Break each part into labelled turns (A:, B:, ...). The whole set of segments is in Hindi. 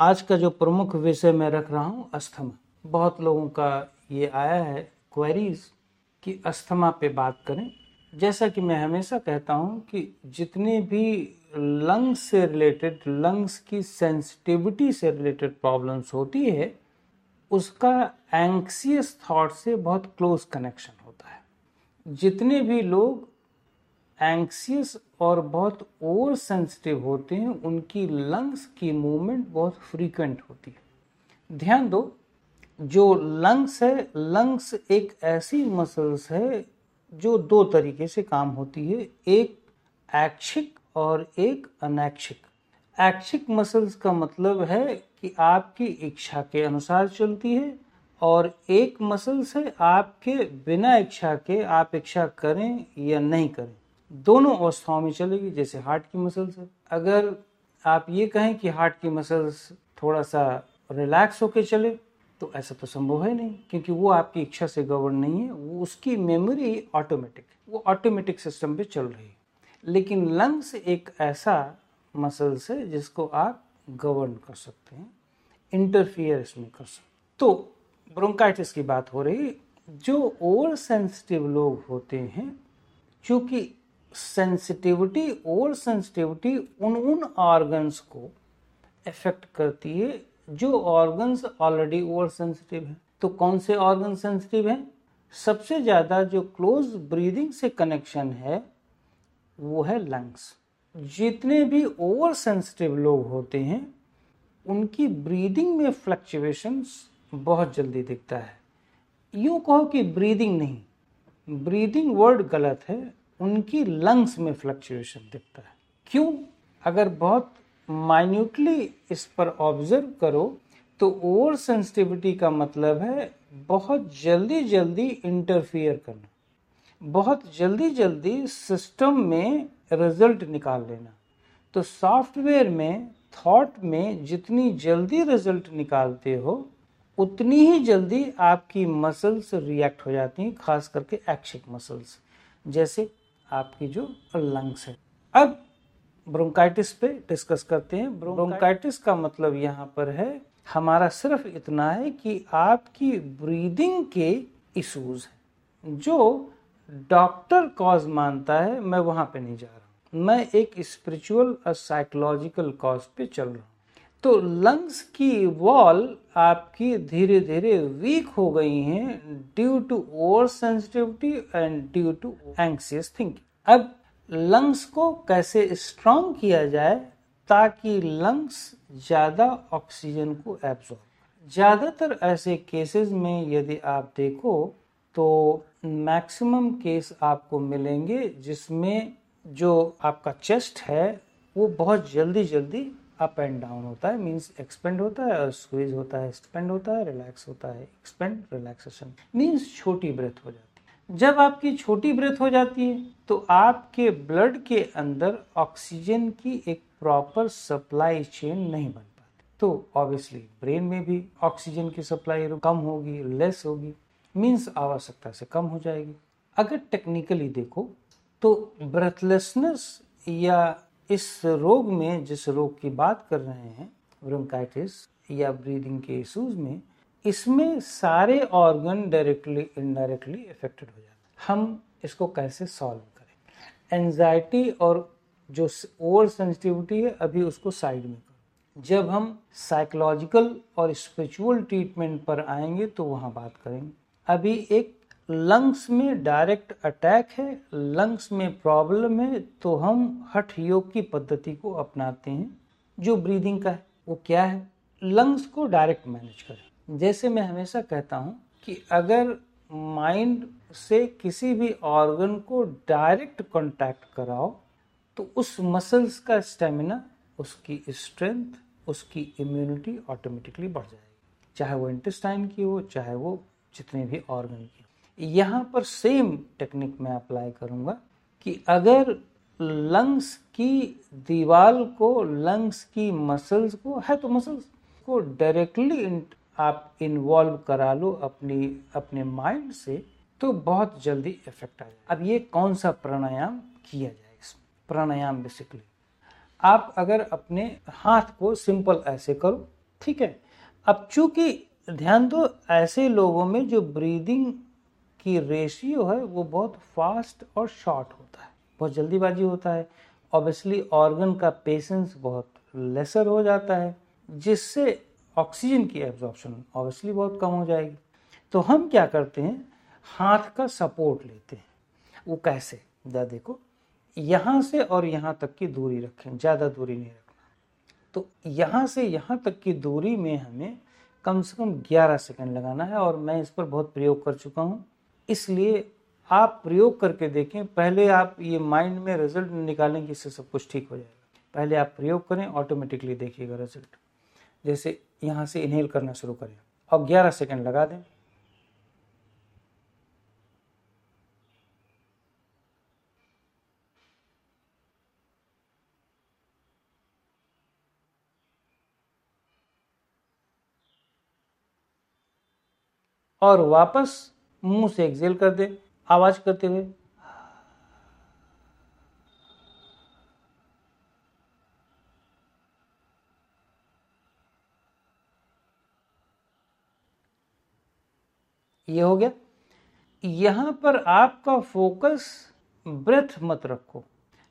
A: आज का जो प्रमुख विषय मैं रख रहा हूँ, अस्थमा। बहुत लोगों का ये आया है क्वेरीज कि अस्थमा पे बात करें। जैसा कि मैं हमेशा कहता हूँ कि जितने भी लंग्स से रिलेटेड लंग्स की सेंसिटिविटी से रिलेटेड प्रॉब्लम्स होती है, उसका एंक्सियस थॉट से बहुत क्लोज कनेक्शन होता है। जितने भी लोग एंक्सियस और बहुत ओवर सेंसिटिव होते हैं, उनकी लंग्स की मूवमेंट बहुत फ्रीक्वेंट होती है। ध्यान दो, जो लंग्स है लंग्स एक ऐसी मसल्स है जो दो तरीके से काम होती है, एक ऐच्छिक और एक अनैच्छिक ऐच्छिक मसल्स का मतलब है कि आपकी इच्छा के अनुसार चलती है और एक मसल्स है, आपके बिना इच्छा के आप इच्छा करें या नहीं करें। दोनों अवस्थाओं में चलेगी, जैसे हार्ट की मसल्स है। अगर आप ये कहें कि हार्ट की मसल्स थोड़ा सा रिलैक्स होकर चले तो ऐसा तो संभव है नहीं, क्योंकि वो आपकी इच्छा से गवर्न नहीं है, वो उसकी मेमोरी ऑटोमेटिक वो ऑटोमेटिक सिस्टम पे चल रही है। लेकिन लंग्स एक ऐसा मसल्स है जिसको आप गवर्न कर सकते हैं इंटरफियर इसमें कर सकते तो ब्रोंकाइटिस की बात हो रही, जो ओवर सेंसिटिव लोग होते हैं, चूँकि सेंसिटिविटी ओवर सेंसिटिविटी उन उन ऑर्गन्स को इफ़ेक्ट करती है जो ऑर्गन्स ऑलरेडी ओवर सेंसिटिव है। तो कौन से ऑर्गन सेंसिटिव हैं? सबसे ज़्यादा जो क्लोज ब्रीदिंग से कनेक्शन है, वो है लंग्स जितने भी ओवर सेंसिटिव लोग होते हैं, उनकी ब्रीदिंग में फ्लक्चुएशंस बहुत जल्दी दिखता है। यूँ कहो कि ब्रीदिंग नहीं ब्रीदिंग वर्ड गलत है उनकी लंग्स में फ्लक्चुएशन दिखता है। क्यों? अगर बहुत माइन्यूटली इस पर ऑब्ज़र्व करो तो ओवर सेंसिटिविटी का मतलब है बहुत जल्दी जल्दी इंटरफियर करना। बहुत जल्दी जल्दी सिस्टम में रिज़ल्ट निकाल लेना। तो सॉफ्टवेयर में थॉट में जितनी जल्दी रिज़ल्ट निकालते हो, उतनी ही जल्दी आपकी मसल्स रिएक्ट हो जाती हैं, खास करके एक्शिक मसल्स जैसे आपकी जो लंग्स है। अब ब्रोंकाइटिस पे डिस्कस करते हैं। ब्रोंकाइटिस का मतलब यहाँ पर है, हमारा सिर्फ़ इतना है कि आपकी ब्रीदिंग के इश्यूज़ हैं, जो डॉक्टर कॉज मानता है, मैं वहाँ पे नहीं जा रहा। हूँ मैं एक स्पिरिचुअल और साइकोलॉजिकल कॉज पे चल रहा हूँ। तो लंग्स की वॉल आपकी धीरे धीरे वीक हो गई हैं due to over sensitivity and due to anxious thinking अब लंग्स को कैसे स्ट्रॉन्ग किया जाए ताकि लंग्स ज़्यादा ऑक्सीजन को एब्जॉर्ब ज़्यादातर ऐसे केसेस में यदि आप देखो तो मैक्सिमम केस आपको मिलेंगे जिसमें जो आपका चेस्ट है, वो बहुत जल्दी जल्दी अप एंड डाउन होता है मीन्स एक्सपेंड होता है और स्क्वीज होता है एक्सपेंड होता है रिलैक्स होता है एक्सपेंड रिलैक्सेशन मीन्स छोटी ब्रेथ हो जाती है। जब आपकी छोटी ब्रेथ हो जाती है तो आपके ब्लड के अंदर ऑक्सीजन की एक प्रॉपर सप्लाई चेन नहीं बन पाती। तो ऑब्वियसली ब्रेन में भी ऑक्सीजन की सप्लाई कम होगी लेस होगी मीन्स आवश्यकता से कम हो जाएगी। अगर टेक्निकली देखो तो ब्रेथलेसनेस या इस रोग में, जिस रोग की बात कर रहे हैं ब्रोंकाइटिस या ब्रीदिंग के इश्यूज़ में, इसमें सारे ऑर्गन डायरेक्टली इनडायरेक्टली इफेक्टेड हो जाते हैं। हम इसको कैसे सॉल्व करें? एंजाइटी और जो ओवर सेंसिटिविटी है, अभी उसको साइड में करो। जब हम साइकोलॉजिकल और स्पिरिचुअल ट्रीटमेंट पर आएँगे तो वहाँ बात करेंगे। अभी एक लंग्स में डायरेक्ट अटैक है, लंग्स में प्रॉब्लम है तो हम हठ योग की पद्धति को अपनाते हैं। जो ब्रीदिंग का है, वो क्या है? लंग्स को डायरेक्ट मैनेज करें। जैसे मैं हमेशा कहता हूँ कि अगर माइंड से किसी भी ऑर्गन को डायरेक्ट कांटेक्ट कराओ तो उस मसल्स का स्टेमिना, उसकी स्ट्रेंथ, उसकी इम्यूनिटी ऑटोमेटिकली बढ़ जाएगी। चाहे वो इंटेस्टाइन की हो, चाहे वो जितने भी ऑर्गन की हो। यहाँ पर सेम टेक्निक मैं अप्लाई करूँगा कि अगर लंग्स की दीवार को लंग्स की मसल्स को, है तो मसल्स को डायरेक्टली आप इन्वॉल्व करा लो अपनी, अपने माइंड से तो बहुत जल्दी इफ़ेक्ट आ जाए अब ये कौन सा प्राणायाम किया जाए इसमें? प्राणायाम बेसिकली आप अगर अपने हाथ को सिंपल ऐसे करो, ठीक है? अब चूँकि, ध्यान दो, ऐसे लोगों में जो ब्रीदिंग की रेशियो है, वो बहुत फास्ट और शॉर्ट होता है। बहुत जल्दीबाजी होता है। ऑब्वियसली ऑर्गन का पेशेंस बहुत लेसर हो जाता है, जिससे ऑक्सीजन की एब्जॉर्प्शन ऑब्वियसली बहुत कम हो जाएगी। तो हम क्या करते हैं? हाथ का सपोर्ट लेते हैं। वो कैसे? दा देखो। यहाँ से और यहाँ तक की दूरी रखें। ज़्यादा दूरी नहीं रखना। तो यहाँ से यहाँ तक की दूरी में हमें कम से कम 11 सेकंड लगाना है और मैं इस पर बहुत प्रयोग कर चुका हूँ। इसलिए आप प्रयोग करके देखें, पहले आप ये माइंड में रिज़ल्ट निकालेंगे इससे सब कुछ ठीक हो जाएगा। पहले आप प्रयोग करें ऑटोमेटिकली देखिएगा रिज़ल्ट जैसे यहाँ से इनहेल करना शुरू करें। और 11 सेकंड लगा दें। और वापस मुँह से एक्सेल कर दे, आवाज़ करते हुए। ये हो गया। यहाँ पर आपका फोकस ब्रेथ मत रखो।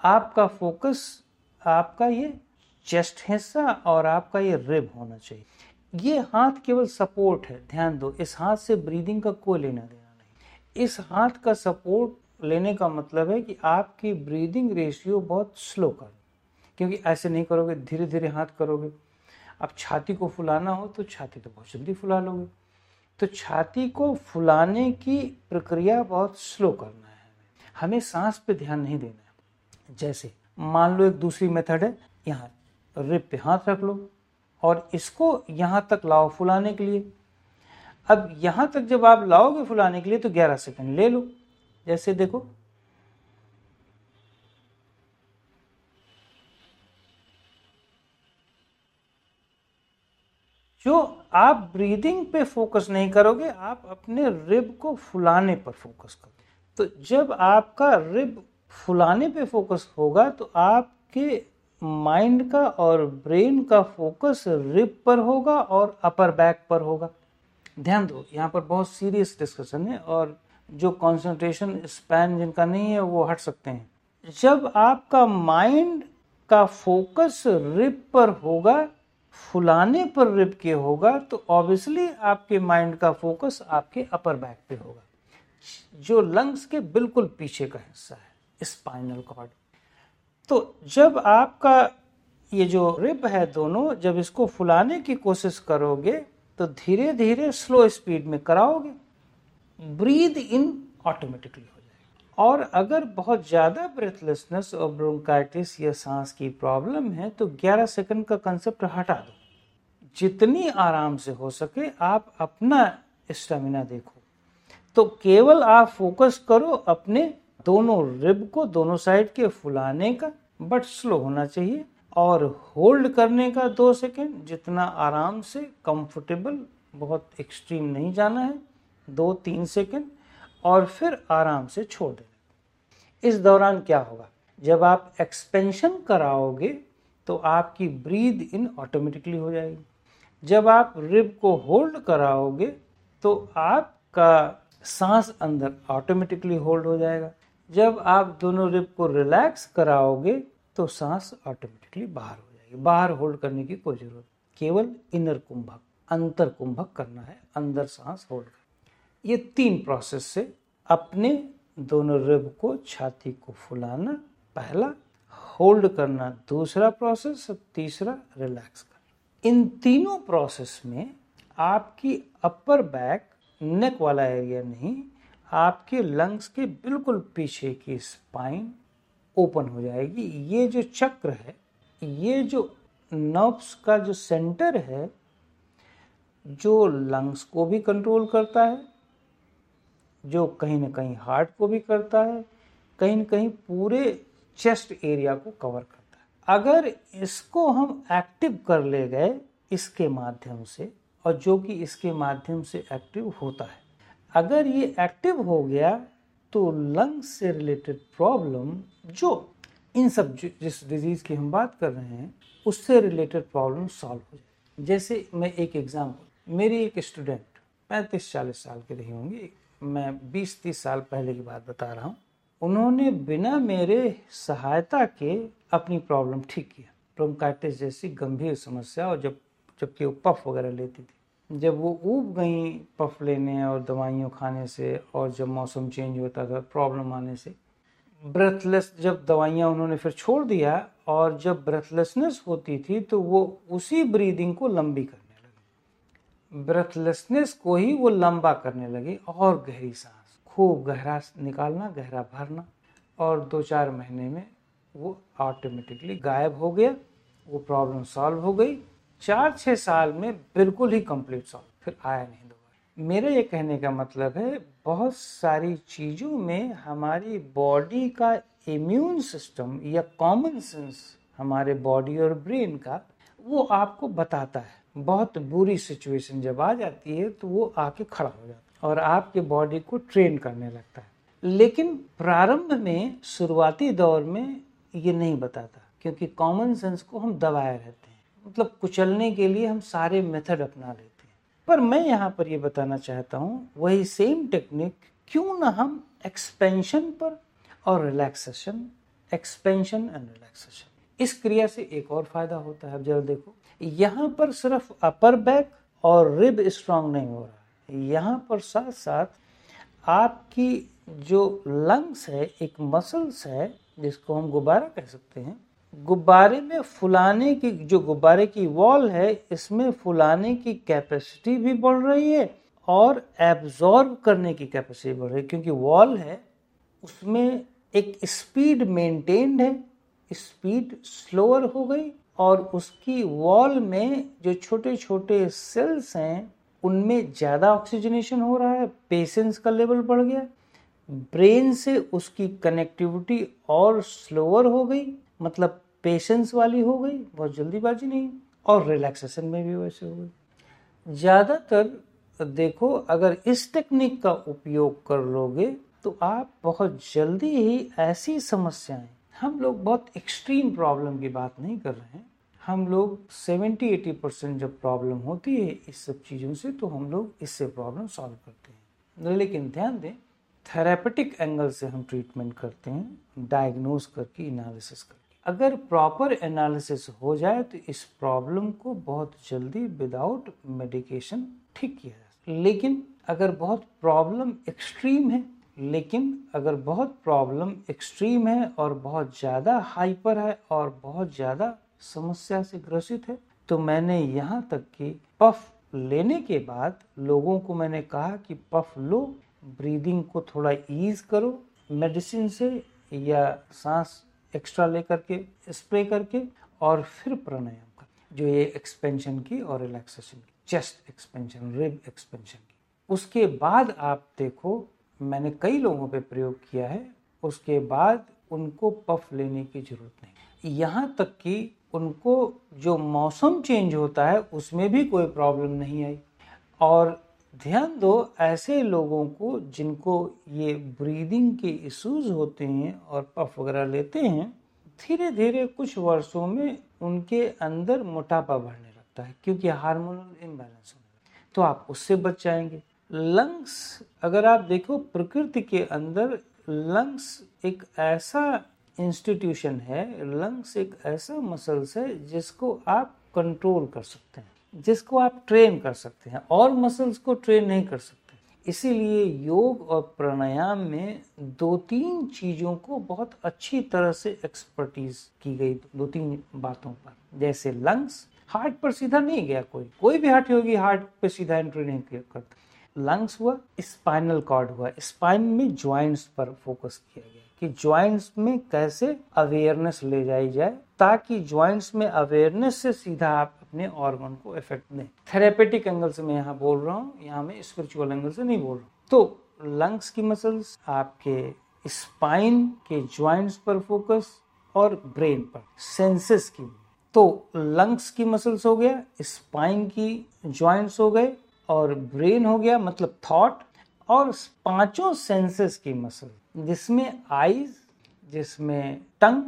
A: आपका फोकस आपका ये चेस्ट हिस्सा और आपका ये रिब होना चाहिए। ये हाथ केवल सपोर्ट है, ध्यान दो, इस हाथ से ब्रीदिंग का कोई लेना देना नहीं। इस हाथ का सपोर्ट लेने का मतलब है कि आपकी ब्रीदिंग रेशियो बहुत स्लो कर। क्योंकि ऐसे नहीं करोगे धीरे धीरे हाथ करोगे। अब छाती को फुलाना हो तो छाती तो बहुत जल्दी फुला लोगे। तो छाती को फुलाने की प्रक्रिया बहुत स्लो करना है। हमें सांस पे ध्यान नहीं देना है। जैसे मान लो एक दूसरी मेथड है, यहाँ रिप पे हाथ रख लो। और इसको यहाँ तक लाओ फुलाने के लिए। अब यहाँ तक जब आप लाओगे फुलाने के लिए तो 11 सेकंड ले लो। जैसे देखो। जो आप ब्रीदिंग पे फोकस नहीं करोगे, आप अपने रिब को फुलाने पर फोकस करो। तो जब आपका रिब फुलाने पे फोकस होगा तो आपके माइंड का और ब्रेन का फोकस रिप पर होगा और अपर बैक पर होगा। ध्यान दो, यहाँ पर बहुत सीरियस डिस्कशन है और जो कंसंट्रेशन स्पैन जिनका नहीं है, वो हट सकते हैं। जब आपका माइंड का फोकस रिप पर होगा, फुलाने पर रिप के होगा तो ऑब्वियसली आपके माइंड का फोकस आपके अपर बैक पे होगा। जो लंग्स के बिल्कुल पीछे का हिस्सा है स्पाइनल कॉर्ड तो जब आपका ये जो रिब है दोनों, जब इसको फुलाने की कोशिश करोगे तो धीरे धीरे स्लो स्पीड में कराओगे। ब्रीद इन ऑटोमेटिकली हो जाएगा। और अगर बहुत ज़्यादा ब्रेथलेसनेस और ब्रोंकाइटिस या सांस की प्रॉब्लम है तो 11 सेकंड का कंसेप्ट हटा दो। जितनी आराम से हो सके, आप अपना स्टेमिना देखो। तो केवल आप फोकस करो अपने दोनों रिब को, दोनों साइड के फुलाने का। बट स्लो होना चाहिए और होल्ड करने का दो सेकेंड, जितना आराम से कंफर्टेबल बहुत एक्सट्रीम नहीं जाना है, दो तीन सेकेंड, और फिर आराम से छोड़ देना। इस दौरान क्या होगा? जब आप एक्सपेंशन कराओगे तो आपकी ब्रीद इन ऑटोमेटिकली हो जाएगी। जब आप रिब को होल्ड कराओगे तो आपका सांस अंदर ऑटोमेटिकली होल्ड हो जाएगा। जब आप दोनों रिब को रिलैक्स कराओगे तो सांस ऑटोमेटिकली बाहर हो जाएगी। बाहर होल्ड करने की कोई ज़रूरत केवल इनर कुंभक, अंतर कुंभक करना है। अंदर सांस होल्ड कर ये तीन प्रोसेस से अपने दोनों रिब को छाती को फुलाना, पहला होल्ड करना, दूसरा प्रोसेस तीसरा रिलैक्स करना। इन तीनों प्रोसेस में आपकी अपर बैक नेक वाला एरिया नहीं आपके लंग्स के बिल्कुल पीछे की स्पाइन ओपन हो जाएगी। ये जो चक्र है, ये जो नर्व्स का जो सेंटर है, जो लंग्स को भी कंट्रोल करता है, जो कहीं ना कहीं हार्ट को भी करता है, कहीं ना कहीं पूरे चेस्ट एरिया को कवर करता है। अगर इसको हम एक्टिव कर ले गए इसके माध्यम से, और जो कि इसके माध्यम से एक्टिव होता है अगर ये एक्टिव हो गया तो लंग्स से रिलेटेड प्रॉब्लम जो इन सब जिस डिज़ीज़ की हम बात कर रहे हैं, उससे रिलेटेड प्रॉब्लम सॉल्व हो जाए जैसे मैं एक एग्ज़ाम्पल मेरी एक स्टूडेंट पैंतीस चालीस साल की रही होंगी। मैं बीस तीस साल पहले की बात बता रहा हूँ। उन्होंने बिना मेरे सहायता के अपनी प्रॉब्लम ठीक किया। ब्रोंकाइटिस जैसी गंभीर समस्या और जब, जबकि वो पफ वगैरह लेती थी। जब वो ऊब गई पफ लेने और दवाइयों खाने से और जब मौसम चेंज होता था प्रॉब्लम आने से ब्रेथलेस जब दवाइयाँ उन्होंने फिर छोड़ दिया और जब ब्रेथलेसनेस होती थी तो वो उसी ब्रीदिंग को लंबी करने लगी। ब्रेथलेसनेस को ही वो लंबा करने लगी और गहरी सांस, खूब गहरा निकालना, गहरा भरना और दो चार महीने में वो ऑटोमेटिकली गायब हो गया, वो प्रॉब्लम सॉल्व हो गई चार छः साल में बिल्कुल ही कंप्लीट सॉल्व। फिर आया नहीं दोबारा। मेरा ये कहने का मतलब है, बहुत सारी चीज़ों में हमारी बॉडी का इम्यून सिस्टम या कॉमन सेंस हमारे बॉडी और ब्रेन का, वो आपको बताता है। बहुत बुरी सिचुएशन जब आ जाती है तो वो आके खड़ा हो जाता है और आपके बॉडी को ट्रेन करने लगता है। लेकिन प्रारंभ में, शुरुआती दौर में ये नहीं बताता, क्योंकि कॉमन सेंस को हम दबाए रहते हैं। मतलब कुचलने के लिए हम सारे मेथड अपना लेते हैं। पर मैं यहाँ पर ये बताना चाहता हूँ, वही सेम टेक्निक क्यों ना हम एक्सपेंशन पर और रिलैक्सेशन एक्सपेंशन एंड रिलैक्सेशन इस क्रिया से एक और फ़ायदा होता है, अब जरा देखो। यहाँ पर सिर्फ़ अपर बैक और रिब स्ट्रांग नहीं हो रहा है। यहाँ पर साथ साथ आपकी जो लंग्स है, एक मसल्स है, जिसको हम गुब्बारा कह सकते हैं गुब्बारे में फुलाने की, जो गुब्बारे की वॉल है, इसमें फुलाने की कैपेसिटी भी बढ़ रही है और एब्जॉर्ब करने की कैपेसिटी बढ़ रही है, क्योंकि वॉल है, उसमें एक स्पीड मेंटेन्ड है स्पीड स्लोअर हो गई और उसकी वॉल में जो छोटे छोटे सेल्स हैं, उनमें ज़्यादा ऑक्सीजनेशन हो रहा है पेशेंस का लेवल बढ़ गया ब्रेन से उसकी कनेक्टिविटी और स्लोअर हो गई। मतलब पेशेंस वाली हो गई, बहुत जल्दीबाजी नहीं, और रिलैक्सेशन में भी वैसे हो गई। ज़्यादातर देखो, अगर इस टेक्निक का उपयोग कर लोगे तो आप बहुत जल्दी ही ऐसी समस्याएँ, हम लोग बहुत एक्सट्रीम प्रॉब्लम की बात नहीं कर रहे हैं। हम लोग 70-80 परसेंट जब प्रॉब्लम होती है इस सब चीज़ों से तो हम लोग इससे प्रॉब्लम सॉल्व करते हैं। लेकिन ध्यान दें थेरापेटिक एंगल से हम ट्रीटमेंट करते हैं डायग्नोज करके एनालिसिस करके अगर प्रॉपर एनालिसिस हो जाए तो इस प्रॉब्लम को बहुत जल्दी विदाउट मेडिकेशन ठीक किया जा लेकिन अगर बहुत प्रॉब्लम एक्सट्रीम है, लेकिन अगर बहुत प्रॉब्लम एक्सट्रीम है और बहुत ज़्यादा हाइपर है और बहुत ज़्यादा समस्या से ग्रसित है तो मैंने यहाँ तक कि पफ लेने के बाद लोगों को मैंने कहा कि पफ लो ब्रीदिंग को थोड़ा ईज करो मेडिसिन से या सांस एक्स्ट्रा लेकर के स्प्रे करके और फिर प्राणायाम कर। जो ये एक्सपेंशन की और रिलैक्सेशन की चेस्ट एक्सपेंशन रिब एक्सपेंशन की। उसके बाद आप देखो, मैंने कई लोगों पे प्रयोग किया है, उसके बाद उनको पफ लेने की ज़रूरत नहीं। यहाँ तक कि उनको जो मौसम चेंज होता है, उसमें भी कोई प्रॉब्लम नहीं आई। और ध्यान दो, ऐसे लोगों को जिनको ये ब्रीदिंग के इश्यूज़ होते हैं और पफ वगैरह लेते हैं धीरे धीरे कुछ वर्षों में उनके अंदर मोटापा बढ़ने लगता है क्योंकि हार्मोनल इम्बैलेंस होने तो आप उससे बच जाएँगे। लंग्स अगर आप देखो प्रकृति के अंदर लंग्स एक ऐसा इंस्टीट्यूशन है लंग्स एक ऐसा मसल्स है जिसको आप कंट्रोल कर सकते हैं। जिसको आप ट्रेन कर सकते हैं, और मसल्स को ट्रेन नहीं कर सकते। इसीलिए योग और प्राणायाम में दो तीन चीज़ों को बहुत अच्छी तरह से एक्सपर्टीज की गई दो तीन बातों पर। जैसे लंग्स हार्ट पर सीधा नहीं गया कोई। कोई भी हार्ट योगी हार्ट पे सीधा एंट्री नहीं करता। लंग्स हुआ स्पाइनल कॉर्ड हुआ। स्पाइन में ज्वाइंट्स पर फोकस किया गया कि ज्वाइंट्स में कैसे अवेयरनेस ले जाई जाए, ताकि ज्वाइंट्स में अवेयरनेस से सीधा आप अपने ऑर्गन को इफ़ेक्ट दें। थेरेपेटिक एंगल से मैं यहाँ बोल रहा हूँ, यहाँ मैं स्पिरिचुअल एंगल से नहीं बोल रहा हूँ। तो लंग्स की मसल्स आपके स्पाइन के ज्वाइंट्स पर फोकस और ब्रेन पर सेंसेस की। तो लंग्स की मसल्स हो गया स्पाइन की ज्वाइंट्स हो गए और ब्रेन हो गया मतलब थॉट और पाँचों सेंसेस की मसल जिसमें आईज जिसमें टंग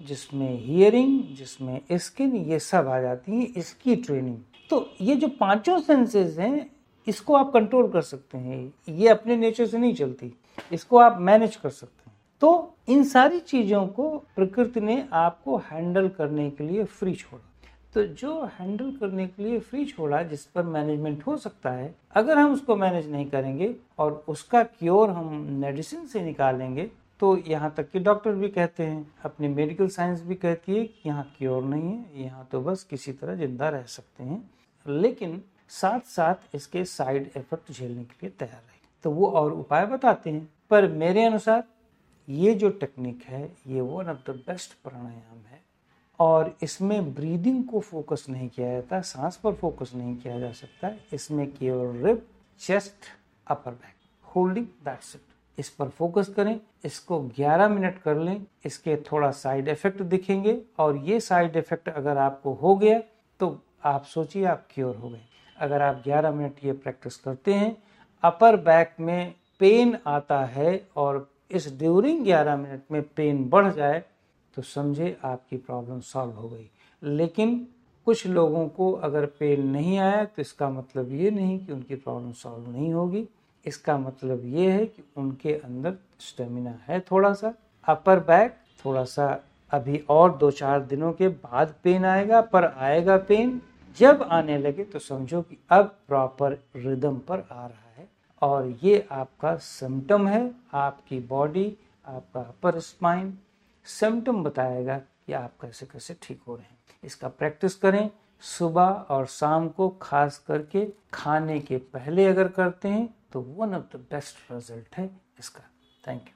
A: जिसमें हियरिंग जिसमें स्किन ये सब आ जाती है, इसकी ट्रेनिंग तो ये जो पाँचों सेंसेस हैं, इसको आप कंट्रोल कर सकते हैं। ये अपने नेचर से नहीं चलती। इसको आप मैनेज कर सकते हैं। तो इन सारी चीज़ों को प्रकृति ने आपको हैंडल करने के लिए फ्री छोड़ा। तो जो हैंडल करने के लिए फ्री छोड़ा, जिस पर मैनेजमेंट हो सकता है, अगर हम उसको मैनेज नहीं करेंगे और उसका क्योर हम मेडिसिन से निकालेंगे तो यहाँ तक कि डॉक्टर भी कहते हैं, अपनी मेडिकल साइंस भी कहती है कि यहाँ क्योर नहीं है, यहाँ तो बस किसी तरह ज़िंदा रह सकते हैं। लेकिन साथ साथ इसके साइड इफ़ेक्ट झेलने के लिए तैयार रहे तो वो और उपाय बताते हैं, पर मेरे अनुसार ये जो टेक्निक है, ये one of the best pranayama है। और इसमें ब्रीदिंग को फोकस नहीं किया जाता, सांस पर फोकस नहीं किया जा सकता, इसमें केवल rib chest upper back holding that's it इस पर फोकस करें, इसको 11 मिनट कर लें, इसके थोड़ा साइड इफ़ेक्ट दिखेंगे और ये साइड इफ़ेक्ट अगर आपको हो गया तो आप सोचिए आप क्योर हो गए। अगर आप 11 मिनट ये प्रैक्टिस करते हैं, अपर बैक में पेन आता है और इस ड्यूरिंग 11 मिनट में पेन बढ़ जाए तो समझे आपकी प्रॉब्लम सॉल्व हो गई। लेकिन कुछ लोगों को अगर पेन नहीं आया तो इसका मतलब ये नहीं कि उनकी प्रॉब्लम सॉल्व नहीं होगी। इसका मतलब ये है कि उनके अंदर स्टेमिना है थोड़ा सा अपर बैक थोड़ा सा अभी और दो चार दिनों के बाद पेन आएगा, पर आएगा पेन, जब आने लगे तो समझो कि अब प्रॉपर रिदम पर आ रहा है। और ये आपका सिम्टम है, आपकी बॉडी, आपका अपर स्पाइन, सिम्टम बताएगा कि आप कैसे कैसे ठीक हो रहे हैं। इसका प्रैक्टिस करें सुबह और शाम को खास करके खाने के पहले अगर करते हैं तो one of the best result है इसका। Thank you